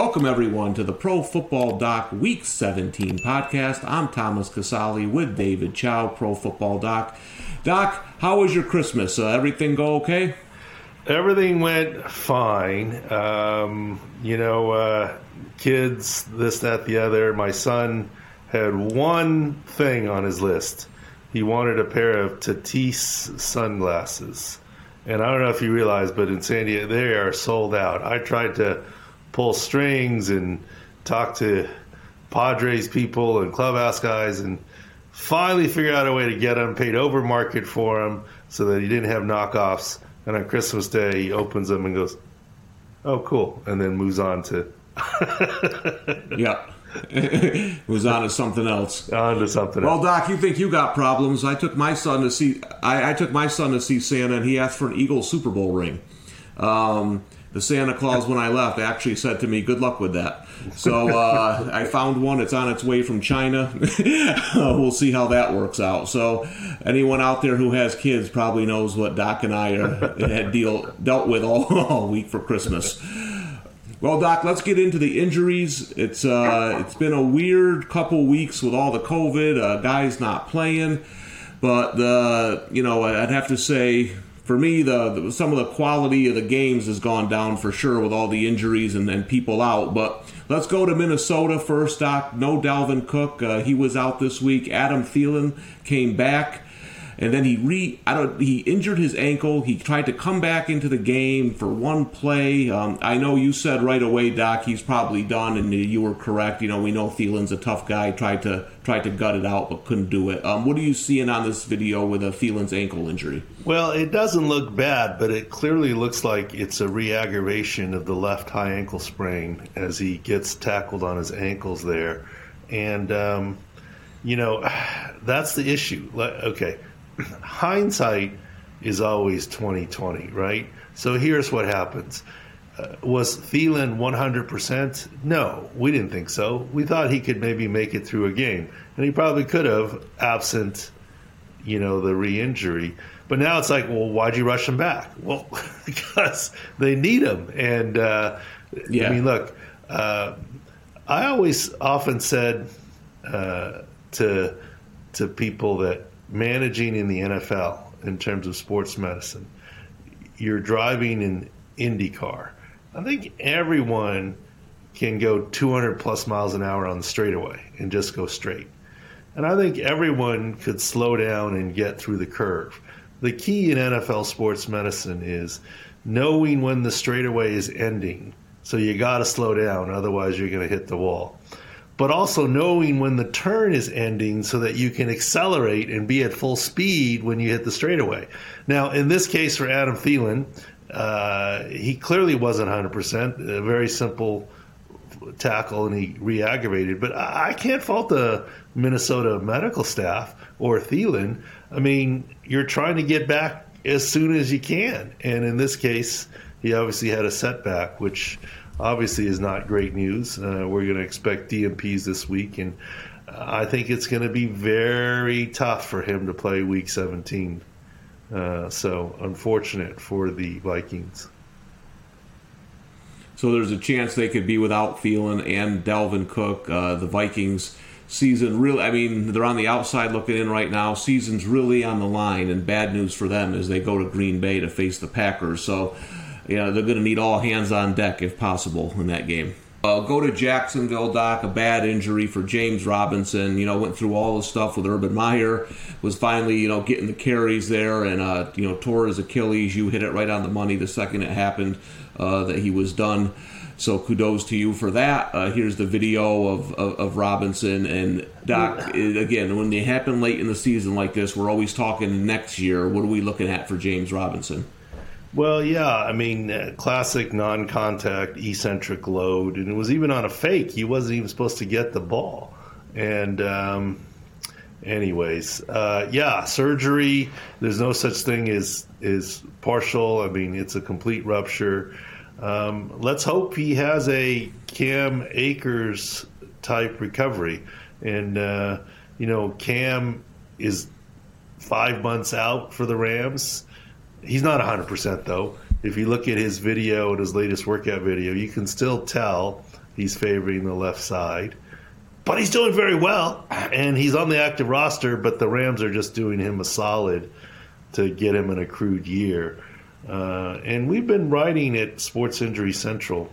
Welcome, everyone, to the Pro Football Doc Week 17 podcast. I'm Thomas Casale with David Chao, Pro Football Doc. Doc, how was your Christmas? Uh, everything go okay? Everything went fine. Um, you know, uh, kids, this, that, the other. My son had one thing on his list. He wanted a pair of Tatis sunglasses. And I don't know if you realize, but in San Diego, they are sold out. I tried to pull strings and talk to Padres people and clubhouse guys and finally figure out a way to get them, paid over market for them so that he didn't have knockoffs. And on Christmas Day, he opens them and goes, oh, cool. And then moves on to. yeah. was on to something else. On to something well, else. Doc, you think you got problems? I took my son to see. I, I, took my son to see Santa, and he asked for an Eagle Super Bowl ring. Um, the Santa Claus, when I left, actually said to me, "Good luck with that." So uh, I found one. It's on its way from China. we'll see how that works out. So anyone out there who has kids probably knows what Doc and I are, had deal dealt with all, all week for Christmas. Well, Doc, let's get into the injuries. It's uh, it's been a weird couple weeks with all the COVID, uh, guys not playing, but the you know I'd have to say for me the, the, some of the quality of the games has gone down for sure with all the injuries and, people out. But let's go to Minnesota first, Doc. No Dalvin Cook, uh, he was out this week. Adam Thielen came back and then he re I don't he injured his ankle. He tried to come back into the game for one play. Um, I know you said right away, Doc, he's probably done, and you were correct. You know, we know Thielen's a tough guy. Tried to tried to gut it out, but couldn't do it. Um, what are you seeing on this video with a Thielen's ankle injury? Well, it doesn't look bad, but it clearly looks like it's a re-aggravation of the left high ankle sprain as he gets tackled on his ankles there, and um, you know that's the issue. Okay hindsight is always 2020, right? So here's what happens. Uh, was Thielen 100%? No, we didn't think so. We thought he could maybe make it through a game, and he probably could have, absent, you know, the re-injury. But now it's like, well, why'd you rush him back? Well, because they need him. And uh, yeah. I mean, look, uh, I always often said uh, to to people that managing in the NFL in terms of sports medicine, you're driving an IndyCar. I think everyone can go 200 plus miles an hour on the straightaway and just go straight. And I think everyone could slow down and get through the curve. The key in NFL sports medicine is knowing when the straightaway is ending. So you got to slow down, otherwise, you're going to hit the wall but also knowing when the turn is ending so that you can accelerate and be at full speed when you hit the straightaway. Now, in this case for Adam Thielen, uh, he clearly wasn't 100%, a very simple tackle and he re-aggravated. But I can't fault the Minnesota medical staff or Thielen. I mean, you're trying to get back as soon as you can. And in this case, he obviously had a setback, which – obviously is not great news. Uh, we're going to expect DNPs this week, and I think it's going to be very tough for him to play Week 17. Uh, so unfortunate for the Vikings. So there's a chance they could be without Thielen and Dalvin Cook. Uh, the Vikings season really, I mean, they're on the outside looking in right now. Season's really on the line, and bad news for them as they go to Green Bay to face the Packers. So you know, they're going to need all hands on deck if possible in that game. Uh, go to Jacksonville, Doc. A bad injury for James Robinson. You know, went through all the stuff with Urban Meyer. Was finally, you know, getting the carries there, and uh, you know, tore his Achilles. You hit it right on the money the second it happened uh, that he was done. So kudos to you for that. Uh, here's the video of, of, of, Robinson and Doc. Again, when they happen late in the season like this, we're always talking next year. What are we looking at for James Robinson? Well, yeah, I mean, uh, classic non-contact eccentric load, and it was even on a fake. He wasn't even supposed to get the ball, and um, anyways, uh, yeah, surgery. There's no such thing as is partial. I mean, it's a complete rupture. Um, let's hope he has a Cam Akers type recovery, and uh, you know, Cam is five months out for the Rams He's not 100% though. If you look at his video and his latest workout video, you can still tell he's favoring the left side. But he's doing very well, and he's on the active roster, but the Rams are just doing him a solid to get him an accrued year. Uh, and we've been writing at Sports Injury Central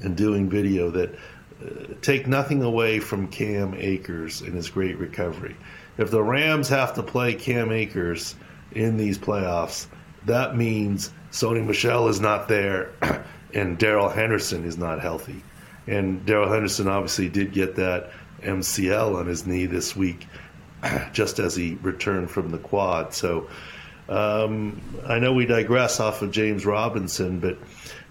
and doing video that uh, take nothing away from Cam Akers and his great recovery. If the Rams have to play Cam Akers in these playoffs, that means Sony Michel is not there and Darrell Henderson is not healthy. And Darrell Henderson obviously did get that MCL on his knee this week just as he returned from the quad. So um, I know we digress off of James Robinson, but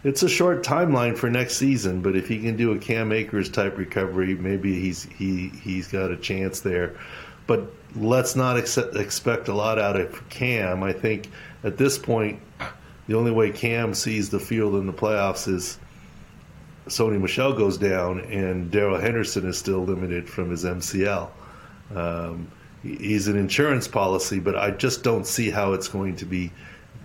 it's a short timeline for next season. But if he can do a Cam Akers type recovery, maybe he's he he's got a chance there. But let's not ex- expect a lot out of Cam. I think at this point, the only way Cam sees the field in the playoffs is Sony Michel goes down and Darrell Henderson is still limited from his MCL. Um, he's an insurance policy, but I just don't see how it's going to be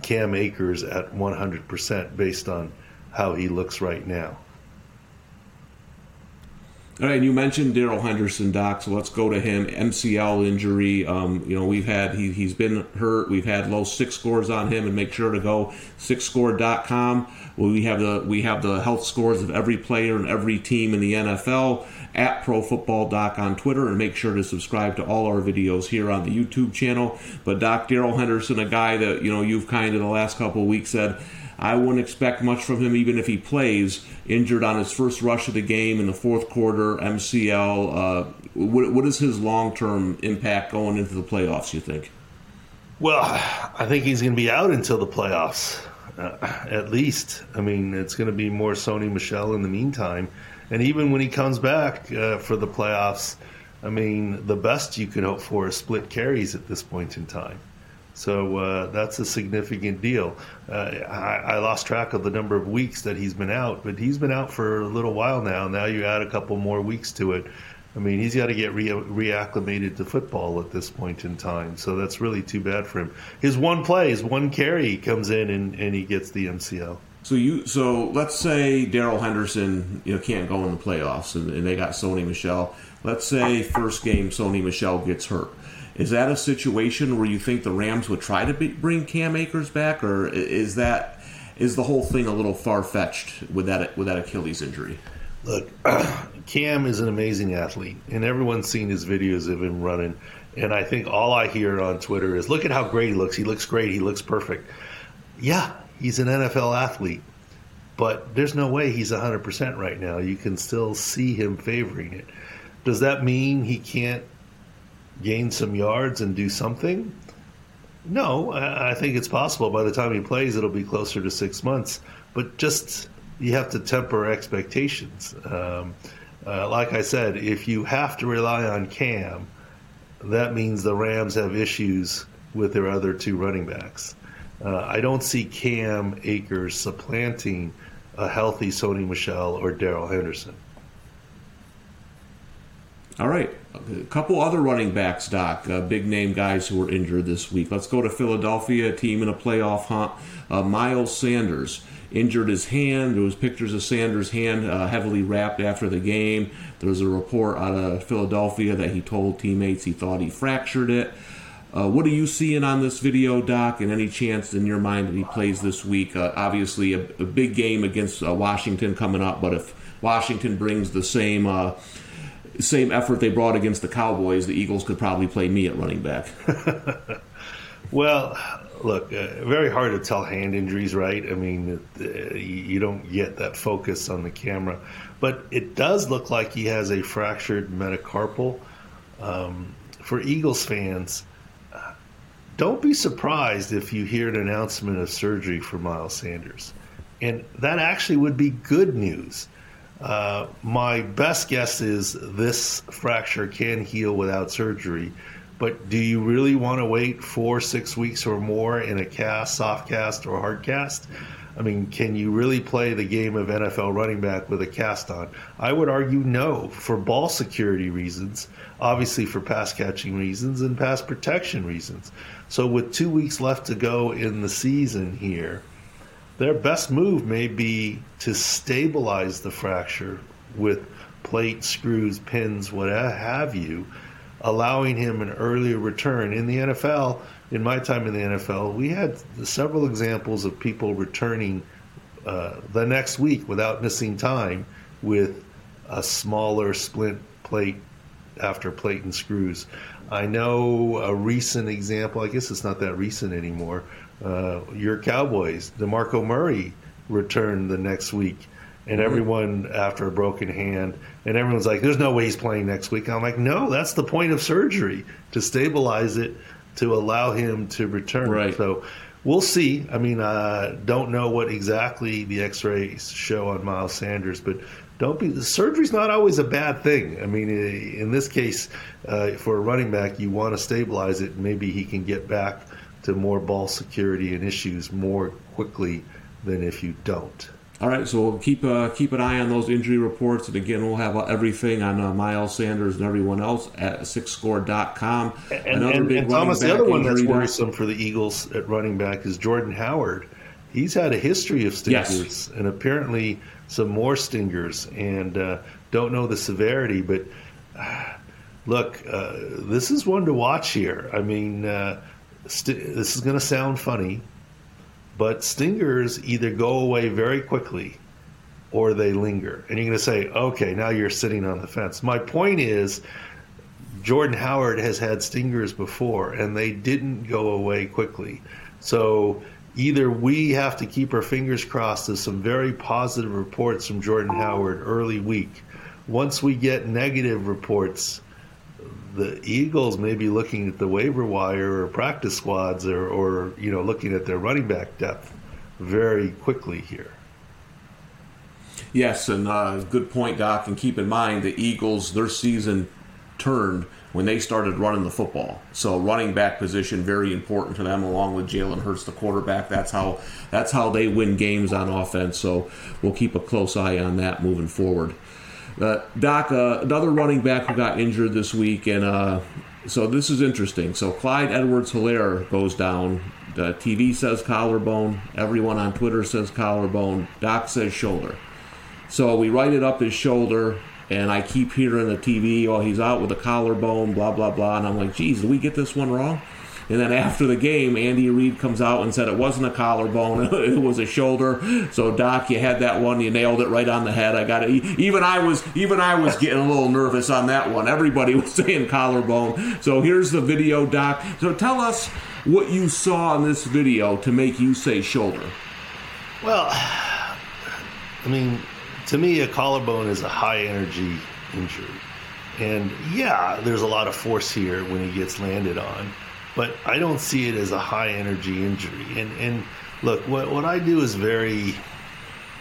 Cam Akers at 100% based on how he looks right now. All right, and you mentioned Darrell Henderson, Doc. So let's go to him. MCL injury. Um, you know, we've had he, he's been hurt. We've had low SIC scores on him, and make sure to go sicscore.com. We have the we have the health scores of every player and every team in the NFL at Pro Football Doc on Twitter, and make sure to subscribe to all our videos here on the YouTube channel. But Doc Darrell Henderson, a guy that you know you've kind of the last couple of weeks said I wouldn't expect much from him even if he plays. Injured on his first rush of the game in the fourth quarter, MCL. Uh, what, what is his long term impact going into the playoffs, you think? Well, I think he's going to be out until the playoffs, uh, at least. I mean, it's going to be more Sony Michel in the meantime. And even when he comes back uh, for the playoffs, I mean, the best you can hope for is split carries at this point in time. So uh, that's a significant deal. Uh, I, I, lost track of the number of weeks that he's been out, but he's been out for a little while now. Now you add a couple more weeks to it. I mean, he's got to get re- reacclimated to football at this point in time. So that's really too bad for him. His one play, his one carry, comes in and, and he gets the MCL. So you, so let's say Darrell Henderson, you know, can't go in the playoffs, and, and they got Sony Michel. Let's say first game Sony Michel gets hurt is that a situation where you think the Rams would try to be, bring Cam Akers back, or is that is the whole thing a little far fetched with that with that Achilles injury? Look, Cam is an amazing athlete, and everyone's seen his videos of him running. And I think all I hear on Twitter is, "Look at how great he looks. He looks great. He looks perfect." Yeah, he's an NFL athlete, but there's no way he's 100% right now. You can still see him favoring it. Does that mean he can't gain some yards and do something? No, I think it's possible. By the time he plays, it'll be closer to six months. But just you have to temper expectations. Um, uh, like I said, if you have to rely on Cam, that means the Rams have issues with their other two running backs. Uh, I don't see Cam Akers supplanting a healthy Sony Michel or Darrell Henderson. All right. A couple other running backs, Doc, uh, big name guys who were injured this week. Let's go to Philadelphia, team in a playoff hunt. Uh, Miles Sanders injured his hand. There was pictures of Sanders' hand uh, heavily wrapped after the game. There was a report out of Philadelphia that he told teammates he thought he fractured it. Uh, what are you seeing on this video, Doc? And any chance in your mind that he plays this week? Uh, obviously, a, a, big game against uh, Washington coming up, but if Washington brings the same same effort they brought against the Cowboys, the Eagles could probably play me at running back. well, look, uh, very hard to tell hand injuries, right? I mean, uh, you don't get that focus on the camera, but it does look like he has a fractured metacarpal. Um, for Eagles fans, don't be surprised if you hear an announcement of surgery for Miles Sanders. And that actually would be good news uh, my best guess is this fracture can heal without surgery. But do you really want to wait four, six weeks or more in a cast, soft cast, or hard cast? I mean, can you really play the game of NFL running back with a cast on? I would argue no, for ball security reasons, obviously for pass catching reasons, and pass protection reasons. So, with two weeks left to go in the season here, their best move may be to stabilize the fracture with plates, screws, pins, what have you, allowing him an earlier return. In the NFL, in my time in the NFL, we had several examples of people returning uh, the next week without missing time with a smaller splint plate after plate and screws. I know a recent example, I guess it's not that recent anymore. Uh, your Cowboys, DeMarco Murray returned the next week, and mm-hmm. everyone after a broken hand, and everyone's like, there's no way he's playing next week. I'm like, no, that's the point of surgery to stabilize it, to allow him to return. Right. So we'll see. I mean, I don't know what exactly the X-rays show on Miles Sanders, but don't be surgery's not always a bad thing. I mean, in this case, uh, for a running back, you want to stabilize it. Maybe he can get back to more ball security and issues more quickly than if you don't. All right, so we'll keep uh, keep an eye on those injury reports, and again, we'll have everything on uh, Miles Sanders and everyone else at sicscore.com. And, Another and, big and Thomas, the other one that's worrisome for the Eagles at running back is Jordan Howard. He's had a history of stingers, yes. and apparently some more stingers, and uh, don't know the severity. But uh, look, uh, this is one to watch here. I mean, uh, st- this is going to sound funny, but stingers either go away very quickly or they linger. And you're going to say, okay, now you're sitting on the fence. My point is, Jordan Howard has had stingers before, and they didn't go away quickly. So either we have to keep our fingers crossed of some very positive reports from Jordan Howard early week. Once we get negative reports, the Eagles may be looking at the waiver wire or practice squads or, or you know looking at their running back depth very quickly here. Yes, and uh, good point, Doc. And keep in mind the Eagles, their season turned when they started running the football. So running back position very important to them, along with Jalen Hurts, the quarterback. That's how that's how they win games on offense. So we'll keep a close eye on that moving forward. Uh, Doc, uh, another running back who got injured this week, and uh, so this is interesting. So Clyde Edwards-Helaire goes down. The TV says collarbone. Everyone on Twitter says collarbone. Doc says shoulder. So we write it up as shoulder, and I keep hearing the TV, oh, he's out with a collarbone, blah, blah, blah. And I'm like, geez, did we get this one wrong? And then after the game, Andy Reid comes out and said it wasn't a collarbone, it was a shoulder. So Doc, you had that one, you nailed it right on the head. I got it. Even I was, even I was getting a little nervous on that one. Everybody was saying collarbone. So here's the video, Doc. So tell us what you saw in this video to make you say shoulder. Well, I mean, to me, a collarbone is a high energy injury. And yeah, there's a lot of force here when he gets landed on but I don't see it as a high energy injury. And and look, what what I do is very,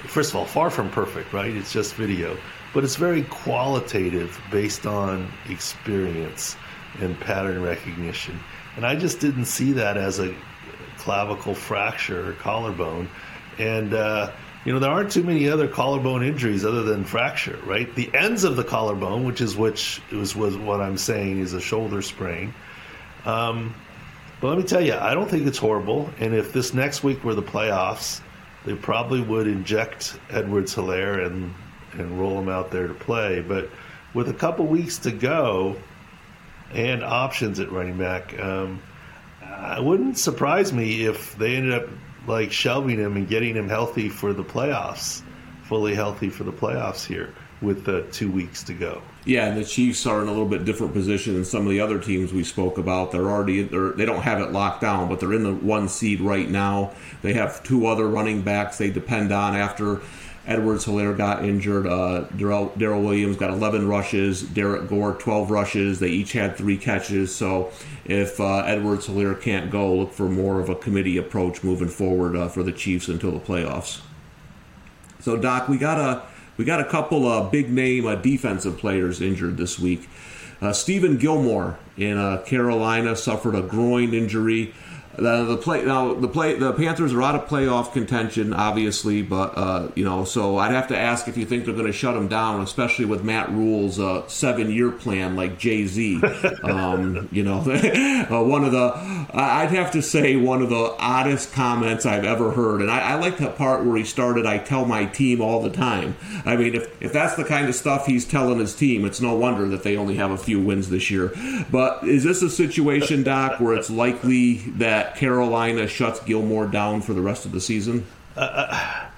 first of all, far from perfect, right? It's just video, but it's very qualitative based on experience and pattern recognition. And I just didn't see that as a clavicle fracture or collarbone. And uh, you know, there aren't too many other collarbone injuries other than fracture, right? The ends of the collarbone, which is which was was what I'm saying is a shoulder sprain. Um, but let me tell you, I don't think it's horrible. And if this next week were the playoffs, they probably would inject Edwards-Helaire and and roll him out there to play. But with a couple weeks to go and options at running back, um, it wouldn't surprise me if they ended up like shelving him and getting him healthy for the playoffs, fully healthy for the playoffs here with uh, two weeks to go. Yeah, and the Chiefs are in a little bit different position than some of the other teams we spoke about. They're already they're, they don't have it locked down, but they're in the one seed right now. They have two other running backs they depend on after Edwards-Helaire got injured. Uh, Darrel Williams got 11 rushes. Derrick Gore 12 rushes. They each had three catches. So if uh, Edwards-Helaire can't go, look for more of a committee approach moving forward uh, for the Chiefs until the playoffs. So Doc, we got a we got a couple of big name uh, defensive players injured this week. Uh, Stephon Gilmore in uh, Carolina suffered a groin injury. The, the play now the play the Panthers are out of playoff contention, obviously, but uh, you know, so I'd have to ask if you think they're going to shut them down, especially with Matt Rhule's uh, seven-year plan, like Jay Z. Um, you know, uh, one of the I'd have to say one of the oddest comments I've ever heard, and I, I like that part where he started. I tell my team all the time. I mean, if if that's the kind of stuff he's telling his team, it's no wonder that they only have a few wins this year. But is this a situation, Doc, where it's likely that Carolina shuts Gilmore down for the rest of the season? Uh,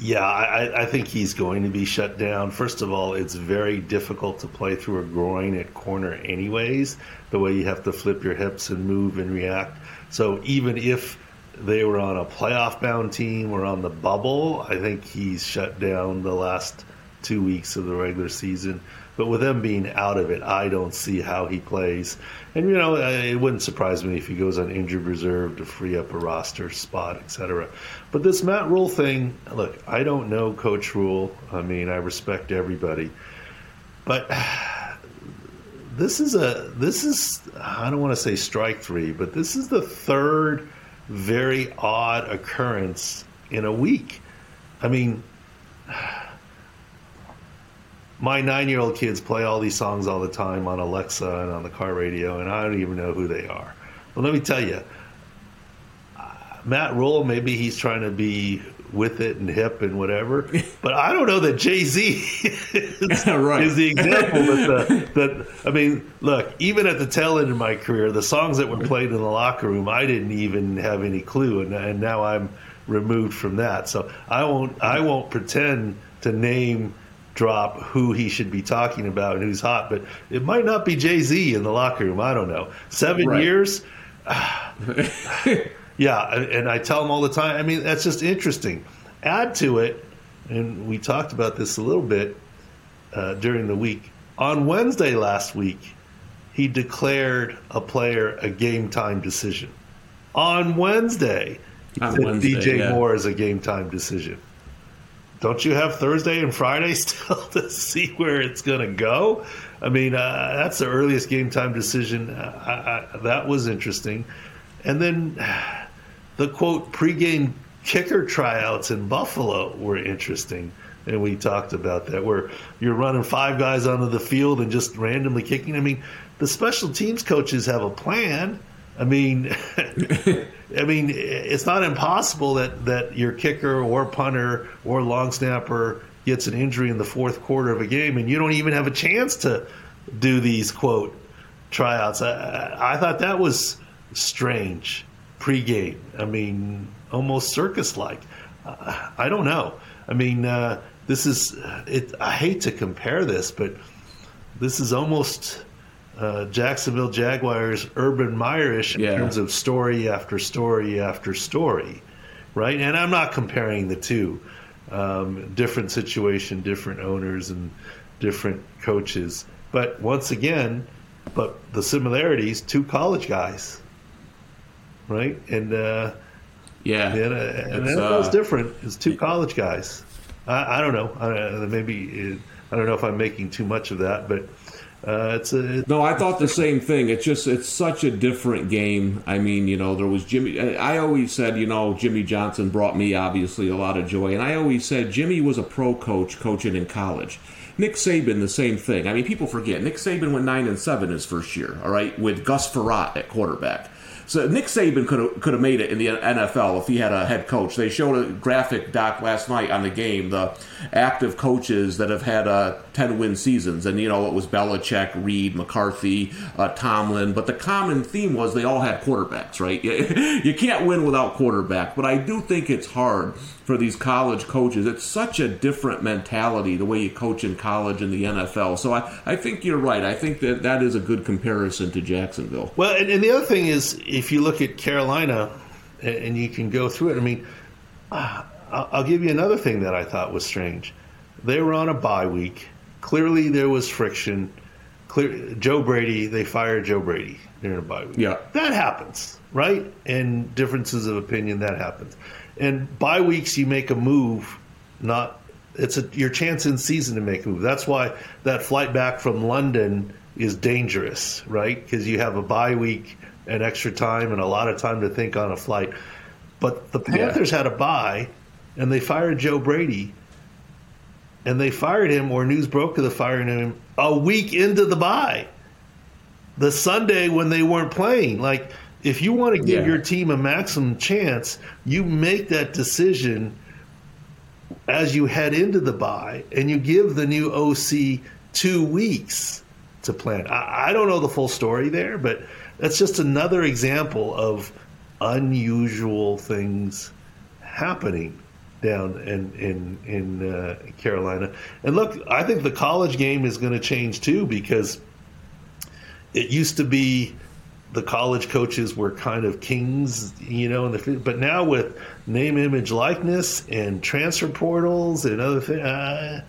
yeah, I, I, think he's going to be shut down. First of all, it's very difficult to play through a groin at corner, anyways, the way you have to flip your hips and move and react. So even if they were on a playoff bound team or on the bubble, I think he's shut down the last two weeks of the regular season. But with them being out of it, I don't see how he plays. And, you know, it wouldn't surprise me if he goes on injured reserve to free up a roster spot, etc. But this Matt Rhule thing, look, I don't know Coach Rhule. I mean, I respect everybody. But this is a, this is, I don't want to say strike three, but this is the third very odd occurrence in a week. I mean, my nine year old kids play all these songs all the time on Alexa and on the car radio, and I don't even know who they are. But let me tell you, uh, Matt Rhule, maybe he's trying to be with it and hip and whatever, but I don't know that Jay Z is, right. is, the example that, the, that, I mean, look, even at the tail end of my career, the songs that were played in the locker room, I didn't even have any clue, and, and now I'm removed from that. So I won't, I won't pretend to name drop who he should be talking about and who's hot, but it might not be Jay Z in the locker room. I don't know. Seven right. years. yeah, and I tell him all the time. I mean, that's just interesting. Add to it, and we talked about this a little bit uh, during the week. On Wednesday last week, he declared a player a game time decision. On Wednesday, he on said Wednesday, DJ yeah. Moore is a game time decision don't you have Thursday and Friday still to see where it's going to go? I mean, uh, that's the earliest game time decision. Uh, I, I, that was interesting. And then the quote pregame kicker tryouts in Buffalo were interesting. And we talked about that, where you're running five guys onto the field and just randomly kicking. I mean, the special teams coaches have a plan. I mean, I mean, it's not impossible that, that your kicker or punter or long snapper gets an injury in the fourth quarter of a game and you don't even have a chance to do these quote tryouts. I, I thought that was strange pregame. I mean, almost circus like. I don't know. I mean, uh, this is it. I hate to compare this, but this is almost uh, Jacksonville Jaguars Urban Meyerish in yeah. terms of story after story after story, right? And I'm not comparing the two. Um, different situation, different owners, and different coaches. But once again, but the similarities: two college guys, right? And uh, yeah, and, uh, and NFL's uh, different. It's two college guys. I, I don't know. I, maybe it, I don't know if I'm making too much of that, but uh, it's a, no, I thought the same thing. It's just it's such a different game. I mean, you know, there was Jimmy. I always said, you know, Jimmy Johnson brought me obviously a lot of joy, and I always said Jimmy was a pro coach coaching in college. Nick Saban, the same thing. I mean, people forget Nick Saban went nine and seven his first year. All right, with Gus Frerotte at quarterback. So Nick Saban could have could have made it in the NFL if he had a head coach. They showed a graphic doc last night on the game, the active coaches that have had uh, ten win seasons, and you know it was Belichick, Reid, McCarthy, uh, Tomlin, but the common theme was they all had quarterbacks. Right? you can't win without quarterback, but I do think it's hard for these college coaches. It's such a different mentality the way you coach in college and the NFL. So I, I think you're right. I think that that is a good comparison to Jacksonville. Well, and, and the other thing is, if you look at Carolina and, and you can go through it, I mean, uh, I'll give you another thing that I thought was strange. They were on a bye week. Clearly, there was friction. Clear, Joe Brady, they fired Joe Brady during a bye week. Yeah. That happens, right? And differences of opinion, that happens. And bye weeks, you make a move, not it's a, your chance in season to make a move. That's why that flight back from London is dangerous, right? Because you have a bye week and extra time and a lot of time to think on a flight. But the Panthers yeah. had a bye, and they fired Joe Brady, and they fired him, or news broke of the firing him a week into the bye, the Sunday when they weren't playing. Like, if you want to give yeah. your team a maximum chance, you make that decision as you head into the bye, and you give the new OC two weeks to plan. I, I don't know the full story there, but that's just another example of unusual things happening down in in in uh, Carolina. And look, I think the college game is going to change too because it used to be the college coaches were kind of kings, you know, the, but now with name, image, likeness, and transfer portals and other things, uh,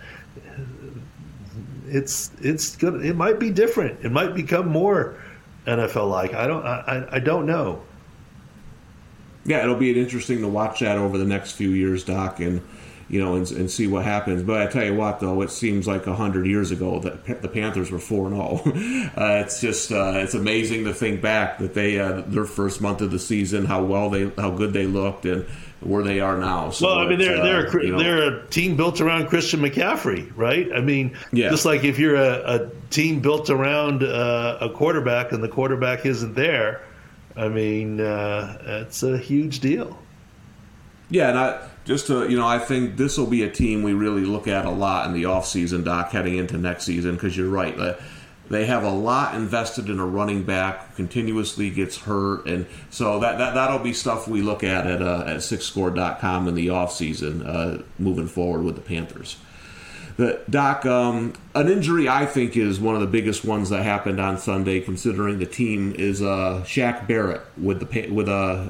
it's it's good. It might be different. It might become more NFL like. I don't I, I don't know. Yeah, it'll be interesting to watch that over the next few years, Doc, and you know, and, and see what happens. But I tell you what, though, it seems like a hundred years ago that the Panthers were four and zero. Uh, it's just uh, it's amazing to think back that they uh, their first month of the season, how well they how good they looked, and where they are now. So well, I mean, they're they're a, you know, they're a team built around Christian McCaffrey, right? I mean, yeah. just like if you're a, a team built around uh, a quarterback and the quarterback isn't there, I mean, uh, it's a huge deal. Yeah, and I just to you know, I think this will be a team we really look at a lot in the offseason, Doc, heading into next season. Because you're right, they have a lot invested in a running back continuously gets hurt and so that, that that'll be stuff we look at at, uh, at sicscore.com in the offseason uh, moving forward with the panthers the, doc um, an injury i think is one of the biggest ones that happened on sunday considering the team is uh, Shaq barrett with the with uh,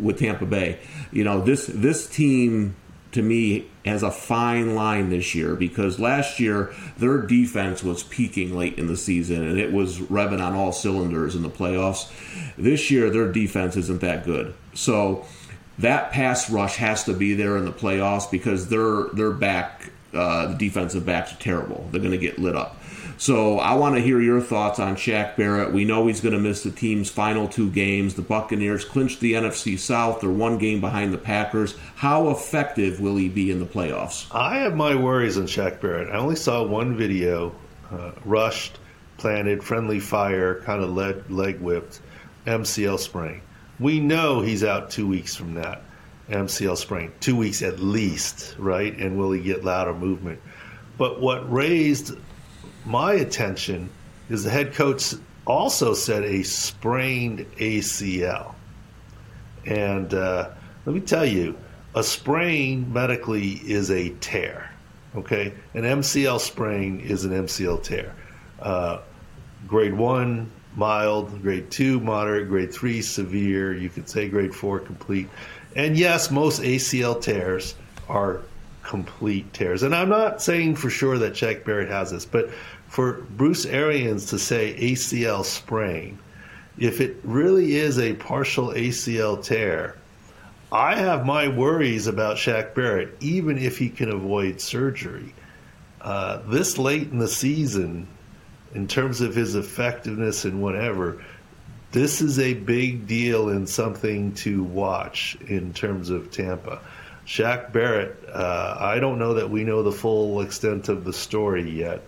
with tampa bay you know this this team to me has a fine line this year because last year their defense was peaking late in the season and it was revving on all cylinders in the playoffs. This year their defense isn't that good. So that pass rush has to be there in the playoffs because their their back uh, the defensive backs are terrible. They're going to get lit up. So I want to hear your thoughts on Shaq Barrett. We know he's going to miss the team's final two games. The Buccaneers clinched the NFC South. They're one game behind the Packers. How effective will he be in the playoffs? I have my worries on Shaq Barrett. I only saw one video, uh, rushed, planted, friendly fire, kind of leg, leg whipped, MCL sprain. We know he's out two weeks from that. MCL sprain, two weeks at least, right? And will he get louder movement? But what raised my attention is the head coach also said a sprained ACL. And uh, let me tell you, a sprain medically is a tear. Okay, an MCL sprain is an MCL tear. Uh, grade one, mild. Grade two, moderate. Grade three, severe. You could say grade four, complete. And yes, most ACL tears are complete tears. And I'm not saying for sure that Shaq Barrett has this, but for Bruce Arians to say ACL sprain, if it really is a partial ACL tear, I have my worries about Shaq Barrett, even if he can avoid surgery. Uh, this late in the season, in terms of his effectiveness and whatever, this is a big deal and something to watch in terms of Tampa. Shaq Barrett, uh, I don't know that we know the full extent of the story yet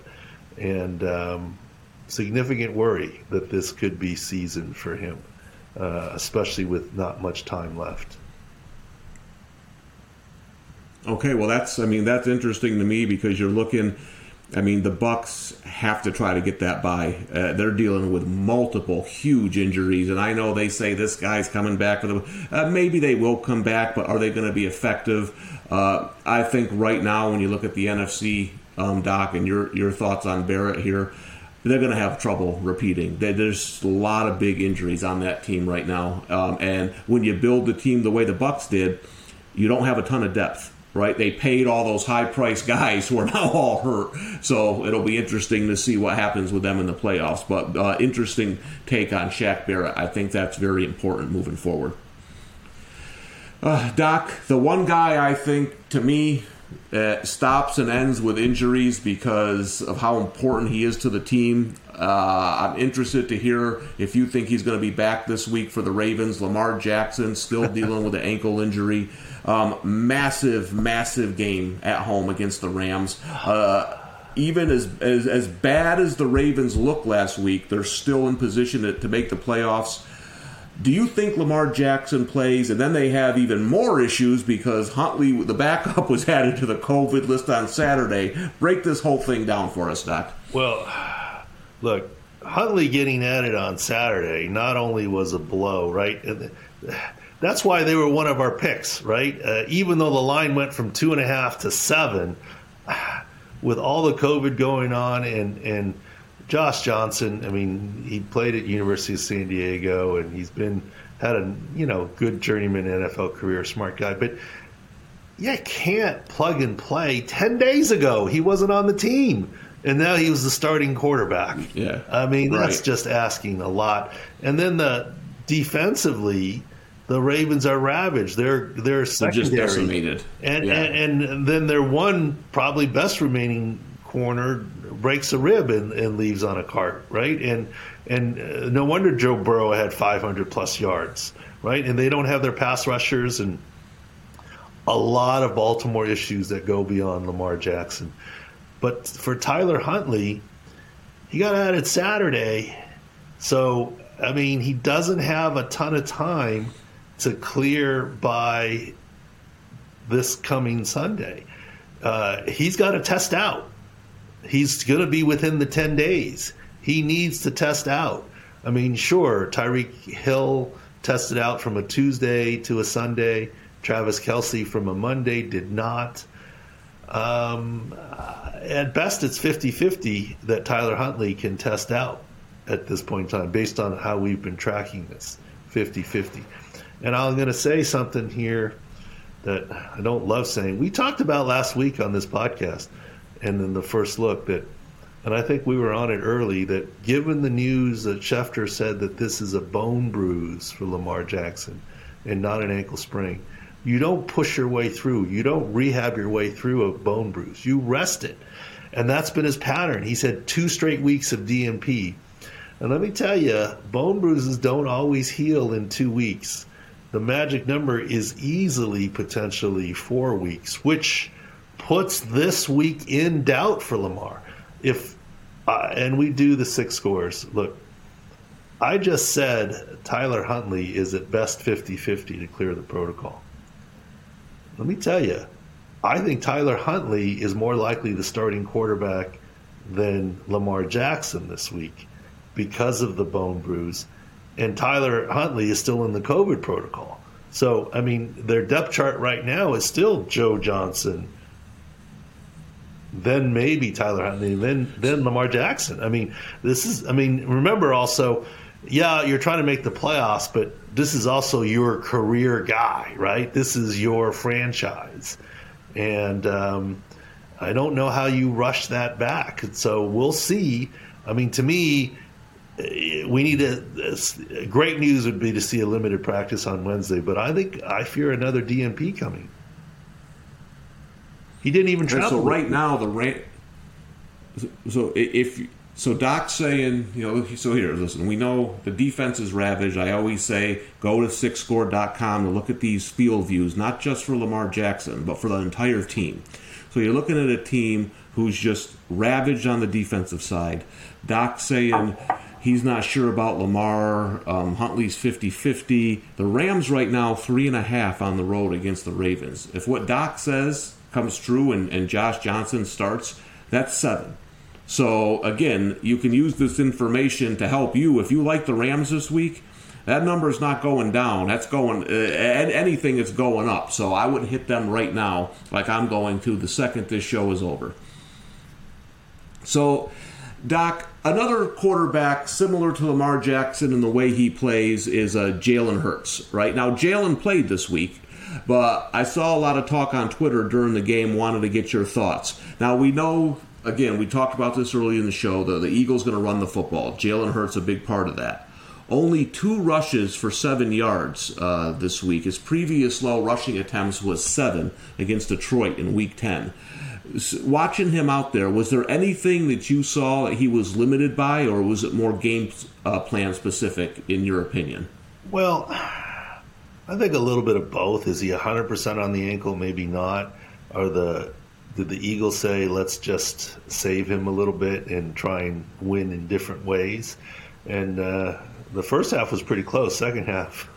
and um, significant worry that this could be season for him, uh, especially with not much time left. Okay, well that's I mean that's interesting to me because you're looking. I mean the Bucs have to try to get that by. Uh, they're dealing with multiple huge injuries, and I know they say this guy's coming back. For uh, maybe they will come back, but are they going to be effective? Uh, I think right now, when you look at the NFC um, Doc, and your your thoughts on Barrett here. They're going to have trouble repeating. There's a lot of big injuries on that team right now, um, and when you build the team the way the Bucs did, you don't have a ton of depth right? They paid all those high priced guys who are now all hurt. So it'll be interesting to see what happens with them in the playoffs. But uh, interesting take on Shaq Barrett. I think that's very important moving forward. Uh, Doc, the one guy I think to me uh, stops and ends with injuries because of how important he is to the team. Uh, I'm interested to hear if you think he's going to be back this week for the Ravens. Lamar Jackson still dealing with an ankle injury. Um, massive, massive game at home against the Rams. Uh, even as, as as bad as the Ravens look last week, they're still in position to, to make the playoffs. Do you think Lamar Jackson plays? And then they have even more issues because Huntley, the backup, was added to the COVID list on Saturday. Break this whole thing down for us, Doc. Well, look, Huntley getting added on Saturday not only was a blow, right? That's why they were one of our picks, right? Uh, even though the line went from two and a half to seven, with all the COVID going on and and Josh Johnson, I mean, he played at University of San Diego and he's been had a you know good journeyman NFL career, smart guy, but you can't plug and play. Ten days ago, he wasn't on the team, and now he was the starting quarterback. Yeah, I mean that's just asking a lot. And then the defensively, the Ravens are ravaged. They're they're secondary. They're just decimated, and, yeah. and and then their one probably best remaining corner breaks a rib and, and leaves on a cart, right? And and uh, no wonder Joe Burrow had 500 plus yards, right? And they don't have their pass rushers and a lot of Baltimore issues that go beyond Lamar Jackson. But for Tyler Huntley, he got added Saturday, so I mean he doesn't have a ton of time to clear by this coming Sunday. Uh, he's got to test out he's going to be within the 10 days. He needs to test out. I mean, sure, Tyreek Hill tested out from a Tuesday to a Sunday. Travis Kelce from a Monday did not. Um, at best, it's 50 50 that Tyler Huntley can test out at this point in time, based on how we've been tracking this 50 50. And I'm going to say something here that I don't love saying. We talked about last week on this podcast and then the first look that and I think we were on it early that given the news that Schefter said that this is a bone bruise for Lamar Jackson and not an ankle sprain, you don't push your way through. You don't rehab your way through a bone bruise. You rest it. And that's been his pattern. He's had two straight weeks of DNP. And let me tell you, bone bruises don't always heal in two weeks. The magic number is easily potentially four weeks, which puts this week in doubt for Lamar. If uh, and we do the SIC scores. Look, I just said Tyler Huntley is at best 50-50 to clear the protocol. Let me tell you, I think Tyler Huntley is more likely the starting quarterback than Lamar Jackson this week because of the bone bruise. And Tyler Huntley is still in the COVID protocol. So, I mean, their depth chart right now is still Joe Johnson, then maybe Tyler Huntley, then then Lamar Jackson. I mean, this is. I mean, remember also, yeah, you're trying to make the playoffs, but this is also your career guy, right? This is your franchise, and um, I don't know how you rush that back. So we'll see. I mean, to me, we need a, great news would be to see a limited practice on Wednesday, but I think I fear another DNP coming. He didn't even travel. so right now the rant. So if so, Doc's saying you know. So here, listen. We know the defense is ravaged. I always say go to sicscore.com to look at these field views, not just for Lamar Jackson, but for the entire team. So you're looking at a team who's just ravaged on the defensive side. Doc saying he's not sure about Lamar. Um, Huntley's 50 50. The Rams right now, three and a half on the road against the Ravens. If what Doc says comes true and, and Josh Johnson starts, that's seven. So again, you can use this information to help you. If you like the Rams this week, that number is not going down. That's going uh, anything is going up. So I wouldn't hit them right now like I'm going to the second this show is over. So, Doc, another quarterback similar to Lamar Jackson in the way he plays is uh, Jalen Hurts. Right now, Jalen played this week. But I saw a lot of talk on Twitter during the game, wanted to get your thoughts. Now, we know, again, we talked about this early in the show, the, the Eagles going to run the football. Jalen Hurts a big part of that. only two rushes for seven yards uh, this week. His previous low rushing attempts was seven against Detroit in Week 10. Watching him out there, was there anything that you saw that he was limited by, or was it more game uh, plan specific, in your opinion? Well, I think a little bit of both. Is he 100% on the ankle? Maybe not. Are the did the Eagles say let's just save him a little bit and try and win in different ways? And uh, the first half was pretty close. Second half,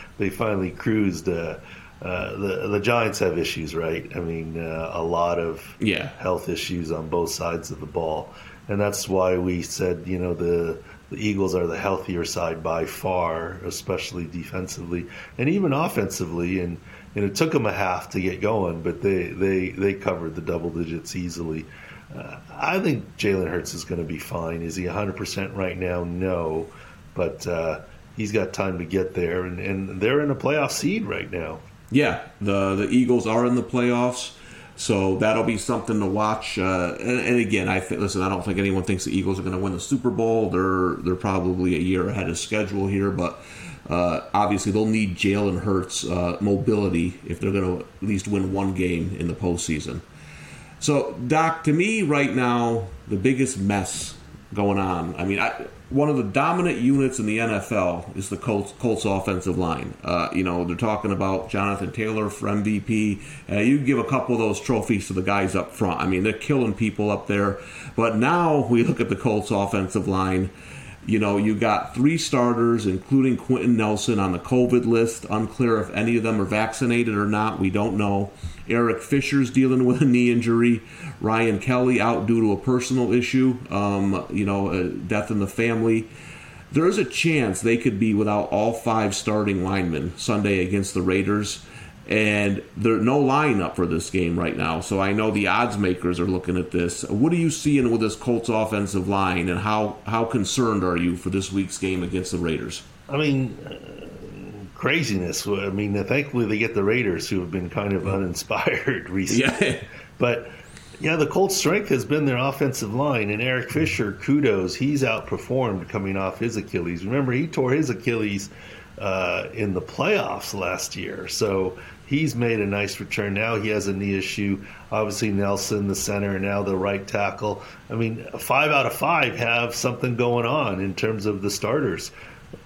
they finally cruised. Uh, uh, the the Giants have issues, right? I mean, uh, a lot of yeah. health issues on both sides of the ball, and that's why we said, you know, the the Eagles are the healthier side by far, especially defensively and even offensively. And, and it took them a half to get going, but they they they covered the double digits easily. Uh, I think Jalen Hurts is going to be fine. Is he 100% right now? No, but uh, he's got time to get there, and, and they're in a playoff seed right now. Yeah, the the Eagles are in the playoffs. So that'll be something to watch. Uh, and, and, again, I th- listen. I don't think anyone thinks the Eagles are going to win the Super Bowl. They're they're probably a year ahead of schedule here, but uh, obviously they'll need Jalen Hurts' uh, mobility if they're going to at least win one game in the postseason. So, Doc, to me right now, the biggest mess going on. I mean, I, one of the dominant units in the NFL is the Colts, Colts offensive line. Uh, you know, they're talking about Jonathan Taylor for MVP. Uh, you give a couple of those trophies to the guys up front. I mean, they're killing people up there. But now we look at the Colts offensive line. You know, you got three starters, including Quenton Nelson, on the COVID list. Unclear if any of them are vaccinated or not. We don't know. Eric Fisher's dealing with a knee injury. Ryan Kelly out due to a personal issue. Um, you know, a death in the family. There is a chance they could be without all five starting linemen Sunday against the Raiders and there's no lineup for this game right now. So I know the odds makers are looking at this. What are you seeing with this Colts offensive line, and how how concerned are you for this week's game against the Raiders? I mean, uh, craziness. I mean, thankfully they get the Raiders, who have been kind of uninspired recently. Yeah. but yeah, the Colts' strength has been their offensive line, and Eric Fisher, kudos, he's outperformed coming off his Achilles. Remember, he tore his Achilles uh, in the playoffs last year. So he's made a nice return. Now he has a knee issue. Obviously, Nelson, the center, now the right tackle. I mean, five out of five have something going on in terms of the starters.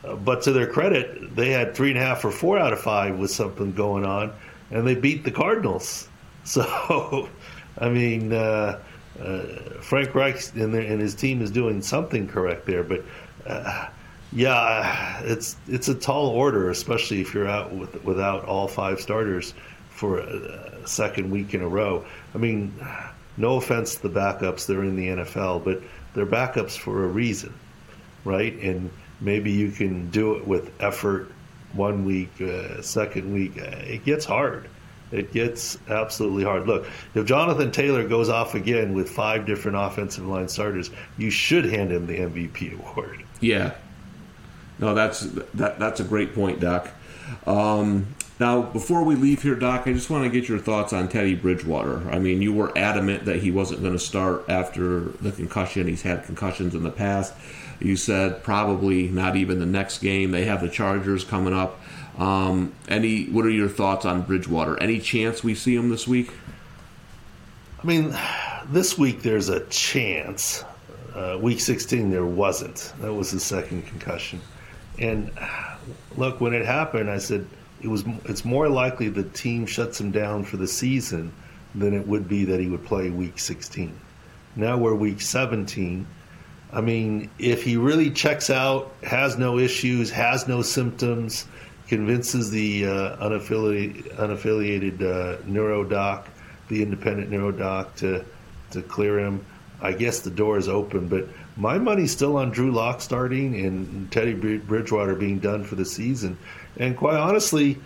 But to their credit, they had three and a half or four out of five with something going on, and they beat the Cardinals. So, I mean, uh, uh, Frank Reich and, and, his team is doing something correct there, but uh, yeah, it's it's a tall order, especially if you're out with, without all five starters for a second week in a row. I mean, no offense to the backups; they're in the NFL, but they're backups for a reason, right? And maybe you can do it with effort one week, uh, second week. It gets hard. It gets absolutely hard. Look, if Jonathan Taylor goes off again with five different offensive line starters, you should hand him the MVP award. Yeah, no, that's that, that's a great point, Doc. Um, now, before we leave here, Doc, I just want to get your thoughts on Teddy Bridgewater. I mean, you were adamant that he wasn't going to start after the concussion. He's had concussions in the past. You said probably not even the next game. They have the Chargers coming up. Um, any? What are your thoughts on Bridgewater? Any chance we see him this week? I mean, this week there's a chance. Uh, week 16 there wasn't. That was the second concussion. And look, when it happened, I said it was it's more likely the team shuts him down for the season than it would be that he would play week 16. Now we're week 17. I mean, if he really checks out, has no issues, has no symptoms, convinces the uh, unaffiliated, unaffiliated uh, neurodoc, the independent neurodoc, to to clear him, I guess the door is open. But my money's still on Drew Lock starting and Teddy Bridgewater being done for the season. And quite honestly,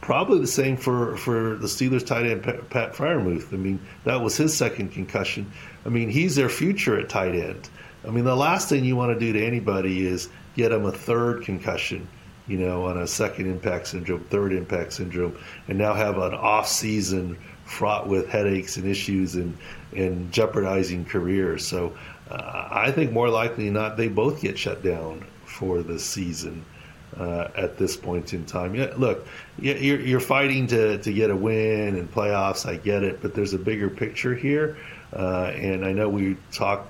probably the same for, for the Steelers tight end Pat Freiermuth. I mean, that was his second concussion. I mean, he's their future at tight end. I mean, the last thing you want to do to anybody is get them a third concussion, you know, on a second impact syndrome, third impact syndrome, and now have an off season fraught with headaches and issues and, and jeopardizing careers. So uh, I think more likely than not, they both get shut down for the season uh, at this point in time. Yeah, look, you're, you're fighting to, to get a win and playoffs. I get it, but there's a bigger picture here. Uh, and I know we talk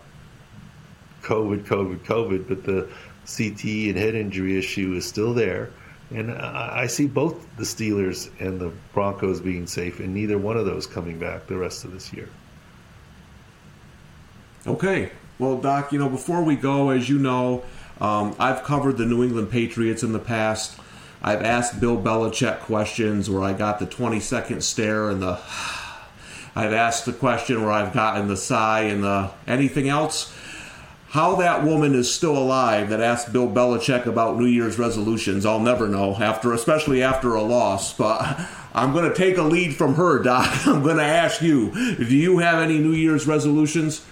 COVID, COVID, COVID, but the CT and head injury issue is still there. And I see both the Steelers and the Broncos being safe, and neither one of those coming back the rest of this year. Okay. Well, Doc, you know, before we go, as you know, um, I've covered the New England Patriots in the past. I've asked Bill Belichick questions where I got the 20 second stare and the. I've asked the question where I've gotten the sigh and the anything else. How that woman is still alive that asked Bill Belichick about New Year's resolutions, I'll never know. After, especially after a loss, but I'm going to take a lead from her, Doc. I'm going to ask you: Do you have any New Year's resolutions?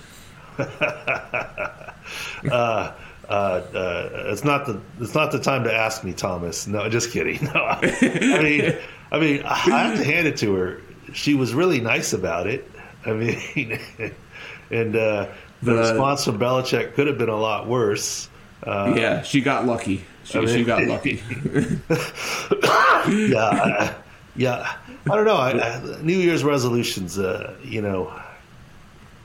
uh, uh, uh, it's not the it's not the time to ask me, Thomas. No, just kidding. No, I mean, I mean, I have to hand it to her. She was really nice about it. I mean, and uh, the, the, response from Belichick could have been a lot worse. Uh, yeah, she got lucky. She, I mean, she got lucky. yeah, yeah. I don't know. I, I, New Year's resolutions. Uh, you know,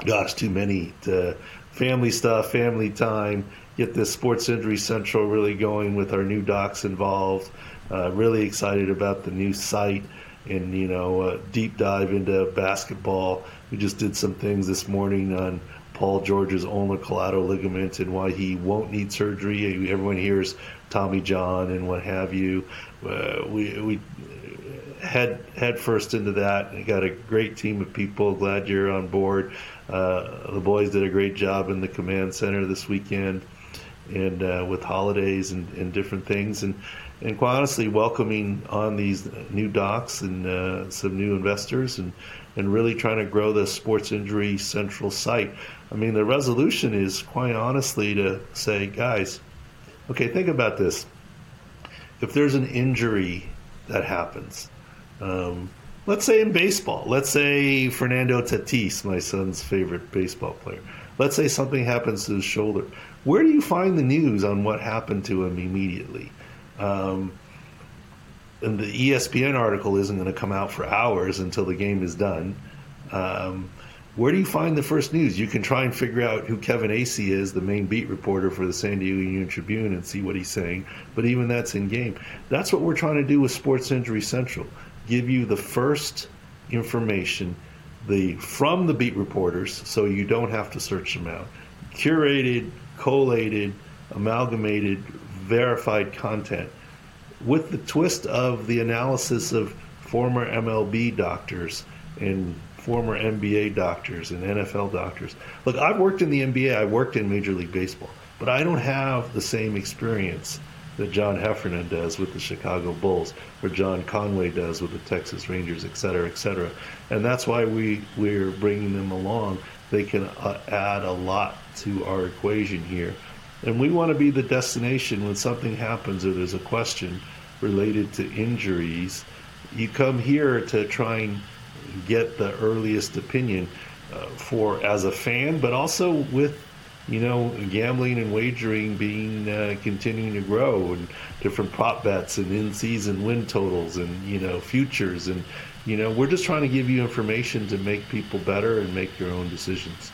gosh, too many. To, family stuff, family time get this Sports Injury Central really going with our new docs involved. Uh, really excited about the new site and you know uh, deep dive into basketball. We just did some things this morning on Paul George's ulnar collateral ligament and why he won't need surgery. Everyone hears Tommy John and what have you. Uh, we we head head first into that. Got a great team of people. Glad you're on board. Uh, the boys did a great job in the command center this weekend and uh, with holidays and, and, different things, and and quite honestly, welcoming on these new docs and uh, some new investors, and and really trying to grow the sports injury central site. I mean, the resolution is quite honestly to say, guys, okay, think about this. If there's an injury that happens, um, let's say in baseball, let's say Fernando Tatis, my son's favorite baseball player. Let's say something happens to his shoulder where do you find the news on what happened to him immediately? Um, and the ESPN article isn't going to come out for hours until the game is done. Um, where do you find the first news? You can try and figure out who Kevin Acee is, the main beat reporter for the San Diego Union Tribune, and see what he's saying. But even that's in game. That's what we're trying to do with Sports Injury Central. Give you the first information the from the beat reporters, so you don't have to search them out. Curated, collated, amalgamated, verified content with the twist of the analysis of former MLB doctors and former NBA doctors and NFL doctors. Look, I've worked in the NBA, I worked in Major League Baseball, but I don't have the same experience that John Heffernan does with the Chicago Bulls, or John Conway does with the Texas Rangers, et cetera, et cetera. And that's why we, we're bringing them along. They can uh, add a lot to our equation here. And we want to be the destination when something happens or there's a question related to injuries. You come here to try and get the earliest opinion uh, for as a fan, but also with you know gambling and wagering being uh, continuing to grow and different prop bets and in-season win totals and you know futures and you know we're just trying to give you information to make people better and make your own decisions.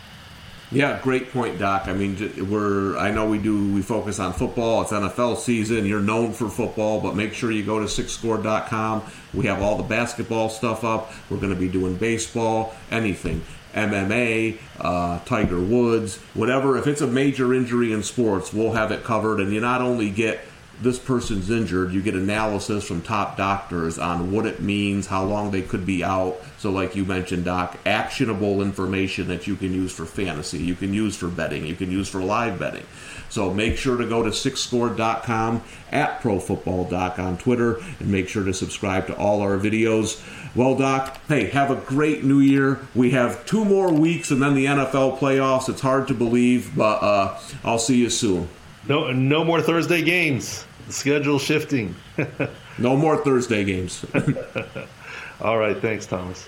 Yeah, great point, Doc. I mean, we're I know we do we focus on football. It's NFL season. You're known for football, but make sure you go to sicscore.com. We have all the basketball stuff up. We're going to be doing baseball, anything. MMA, uh, Tiger Woods, whatever. If it's a major injury in sports, we'll have it covered. And you not only get this person's injured, you get analysis from top doctors on what it means, how long they could be out. So, like you mentioned, Doc, actionable information that you can use for fantasy, you can use for betting, you can use for live betting. So, make sure to go to sicscore.com at ProFootballDoc on Twitter and make sure to subscribe to all our videos. Well, Doc, hey, have a great new year. We have two more weeks and then the NFL playoffs. It's hard to believe, but uh, I'll see you soon. No, no more Thursday games. The schedule shifting. no more Thursday games. All right. Thanks, Thomas.